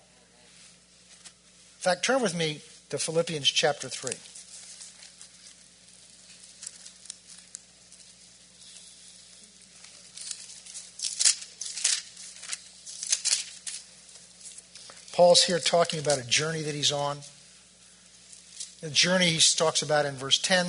fact, turn with me to Philippians chapter 3. Paul's here talking about a journey that he's on. The journey he talks about in verse 10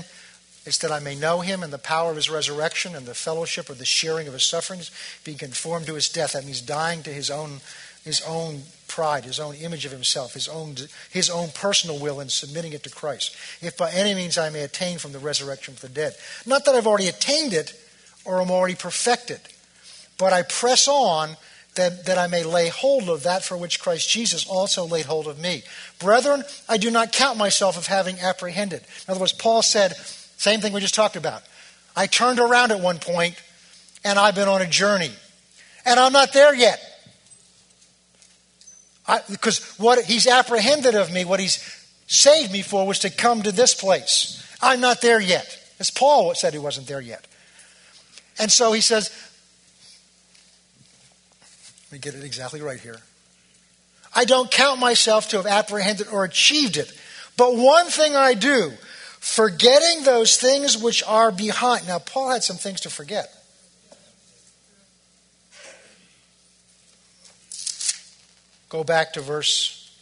is that I may know him and the power of his resurrection and the fellowship or the sharing of his sufferings, being conformed to his death. That means dying to his own, his own pride, his own image of himself, his own, his own personal will, and submitting it to Christ. If by any means I may attain from the resurrection of the dead. Not that I've already attained it or am already perfected, but I press on that, that I may lay hold of that for which Christ Jesus also laid hold of me. Brethren, I do not count myself of having apprehended. In other words, Paul said, same thing we just talked about. I turned around at one point and I've been on a journey. And I'm not there yet. I, because what he's apprehended of me, what he's saved me for, was to come to this place. I'm not there yet. As Paul said he wasn't there yet. And so he says, let me get it exactly right here. I don't count myself to have apprehended or achieved it. But one thing I do, forgetting those things which are behind. Now, Paul had some things to forget. Go back to verse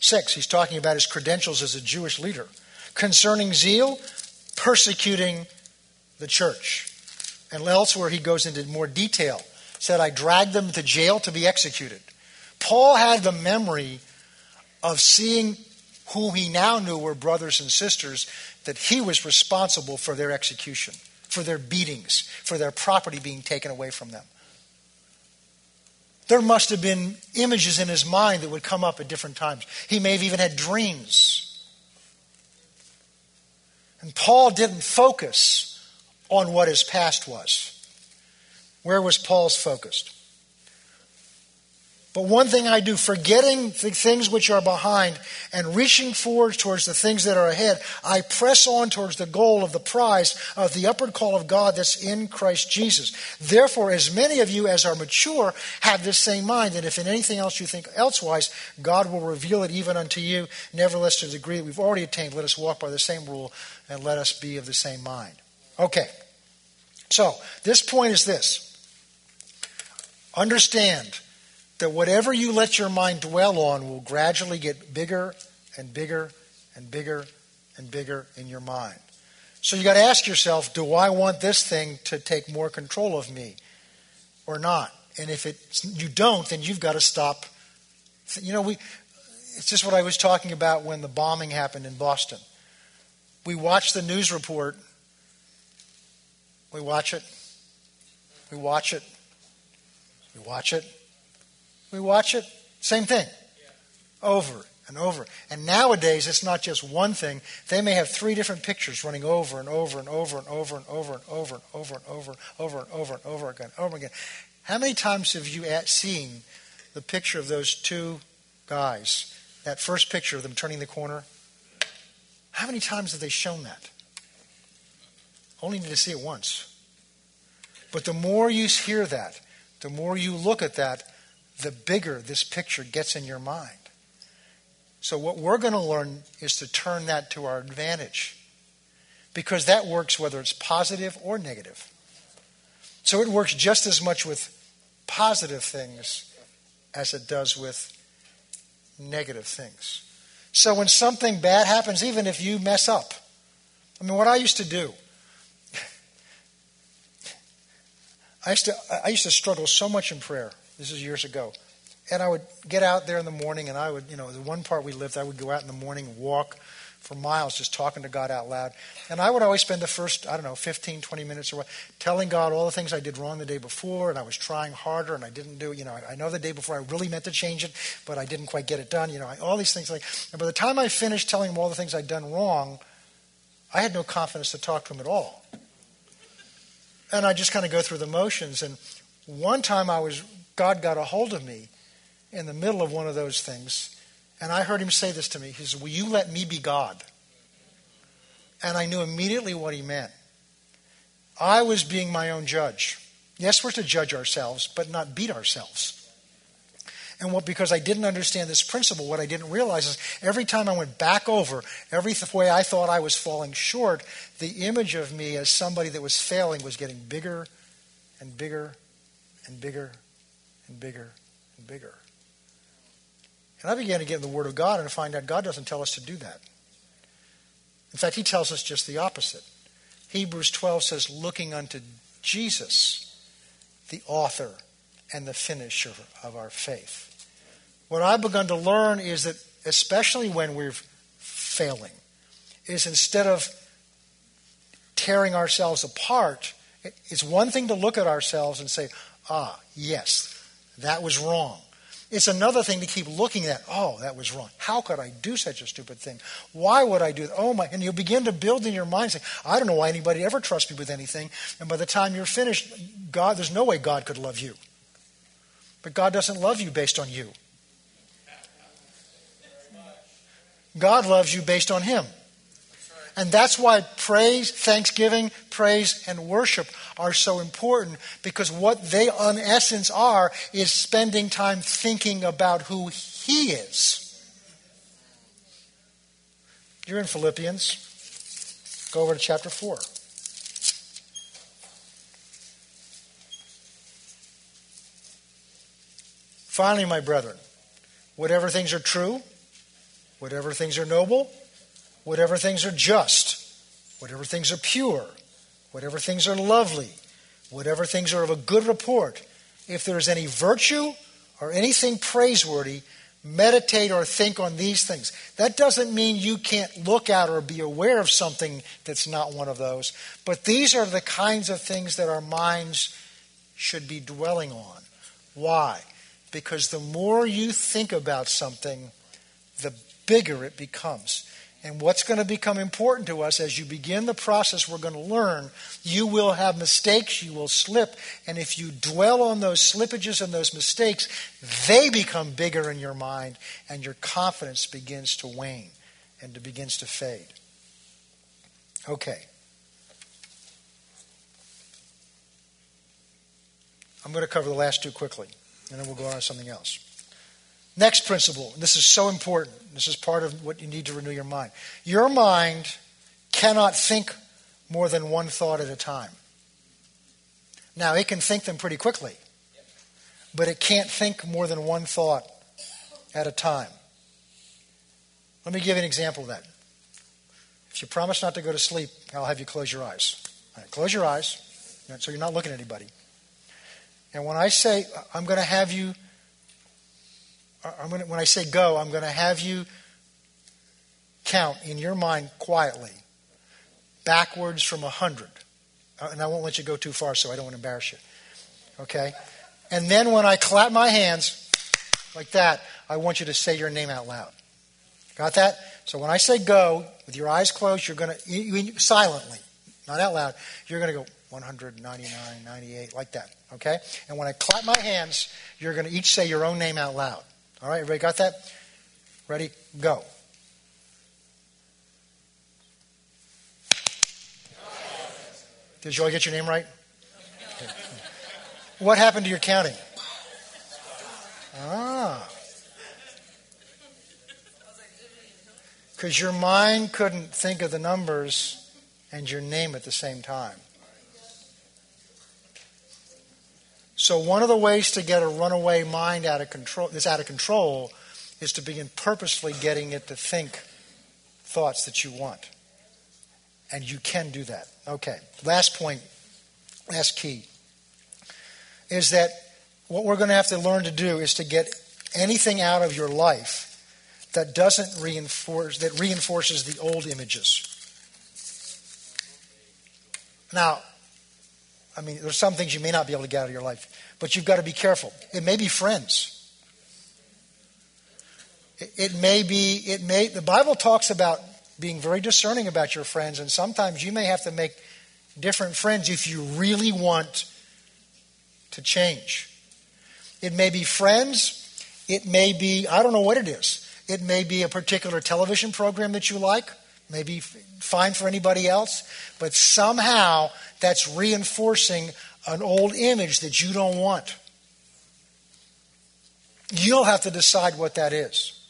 6. He's talking about his credentials as a Jewish leader. Concerning zeal, persecuting the church. And elsewhere, he goes into more detail. Said, I dragged them to jail to be executed. Paul had the memory of seeing who he now knew were brothers and sisters, that he was responsible for their execution, for their beatings, for their property being taken away from them. There must have been images in his mind that would come up at different times. He may have even had dreams. And Paul didn't focus on what his past was. Where was Paul's focused? But one thing I do, forgetting the things which are behind and reaching forward towards the things that are ahead, I press on towards the goal of the prize of the upward call of God that's in Christ Jesus. Therefore, as many of you as are mature have this same mind, and if in anything else you think elsewise, God will reveal it even unto you. Nevertheless, to the degree that we've already attained, let us walk by the same rule and let us be of the same mind. Okay. So, this point is this. Understand that whatever you let your mind dwell on will gradually get bigger and bigger and bigger and bigger in your mind. So you got to ask yourself, do I want this thing to take more control of me or not? And if it, you don't, then you've got to stop. You know, we, it's just what I was talking about when the bombing happened in Boston. We watched the news report. We watch it. We watch it. We watch it. We watch it, same thing, over and over. And nowadays, it's not just one thing. They may have three different pictures running over and over and over and over and over and over and over and over over and over and over again, over again. How many times have you seen the picture of those two guys? That first picture of them turning the corner. How many times have they shown that? Only need to see it once. But the more you hear that, the more you look at that, the bigger this picture gets in your mind. So, what we're going to learn is to turn that to our advantage because that works whether it's positive or negative. So, it works just as much with positive things as it does with negative things. So, when something bad happens, even if you mess up, I mean, what I used to do, I used to, I used to struggle so much in prayer. This is years ago. And I would get out there in the morning, and I would, you know, the one part we lived, I would go out in the morning walk for miles just talking to God out loud. And I would always spend the first, I don't know, 15, 20 minutes or what, telling God all the things I did wrong the day before, and I was trying harder, and I didn't do, you know, I know the day before I really meant to change it, but I didn't quite get it done, you know, all these things like, and by the time I finished telling him all the things I'd done wrong, I had no confidence to talk to him at all. And I just kind of go through the motions. And one time I was, God got a hold of me in the middle of one of those things. And I heard him say this to me. He said, Will you let me be God? And I knew immediately what he meant. I was being my own judge. Yes, we're to judge ourselves, but not beat ourselves. And what, because I didn't understand this principle, what I didn't realize is every time I went back over, every way I thought I was falling short, the image of me as somebody that was failing was getting bigger and bigger and bigger and bigger and bigger. And I began to get in the Word of God and find out God doesn't tell us to do that. In fact, He tells us just the opposite. Hebrews 12 says, looking unto Jesus, the author and the finisher of our faith. What I've begun to learn is that, especially when we're failing, is instead of tearing ourselves apart, it's one thing to look at ourselves and say, ah, yes, that was wrong. It's another thing to keep looking at, oh, that was wrong. How could I do such a stupid thing? Why would I do that? Oh my, and you begin to build in your mind, say, I don't know why anybody ever trusts me with anything. And by the time you're finished, God, there's no way God could love you. But God doesn't love you based on you. God loves you based on Him. And that's why praise, thanksgiving, praise, and worship are so important because what they, in essence, are is spending time thinking about who He is. You're in Philippians. Go over to chapter 4. Finally, my brethren, whatever things are true, whatever things are noble, whatever things are just, whatever things are pure, whatever things are lovely, whatever things are of a good report, if there is any virtue or anything praiseworthy, meditate or think on these things. That doesn't mean you can't look at or be aware of something that's not one of those, but these are the kinds of things that our minds should be dwelling on. Why? Because the more you think about something, the bigger it becomes. And what's going to become important to us as you begin the process we're going to learn, you will have mistakes, you will slip, and if you dwell on those slippages and those mistakes, they become bigger in your mind, and your confidence begins to wane and begins to fade. Okay. I'm going to cover the last two quickly and then we'll go on to something else. Next principle, this is so important. This is part of what you need to renew your mind. Your mind cannot think more than one thought at a time. Now, it can think them pretty quickly, but it can't think more than one thought at a time. Let me give you an example of that. If you promise not to go to sleep, I'll have you close your eyes. close your eyes so you're not looking at anybody. And when I say, I'm going to have you, I'm going to, when I say go, I'm going to have you count in your mind quietly backwards from 100. Uh, and I won't let you go too far, so I don't want to embarrass you. Okay? And then when I clap my hands like that, I want you to say your name out loud. Got that? So when I say go, with your eyes closed, you're going to, silently, not out loud, you're going to go 199, 98, like that. Okay? And when I clap my hands, you're going to each say your own name out loud. All right, everybody got that? Ready? Go. Did you all get your name right? Okay. What happened to your counting? Ah. Because your mind couldn't think of the numbers and your name at the same time. So one of the ways to get a runaway mind out of control that's out of control is to begin purposely getting it to think thoughts that you want. And you can do that. Okay. Last point, last key is that what we're going to have to learn to do is to get anything out of your life that doesn't reinforce that reinforces the old images. Now, I mean, there's some things you may not be able to get out of your life, but you've got to be careful. It may be friends. It, it may be, it may, the Bible talks about being very discerning about your friends, and sometimes you may have to make different friends if you really want to change. It may be friends, it may be, I don't know what it is. It may be a particular television program that you like, maybe fine for anybody else, but somehow that's reinforcing an old image that you don't want. You'll have to decide what that is.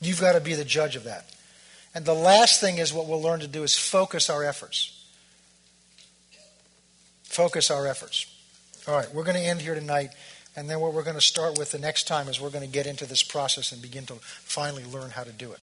You've got to be the judge of that. And the last thing is what we'll learn to do is focus our efforts. Focus our efforts. All right, we're going to end here tonight. And then what we're going to start with the next time is we're going to get into this process and begin to finally learn how to do it.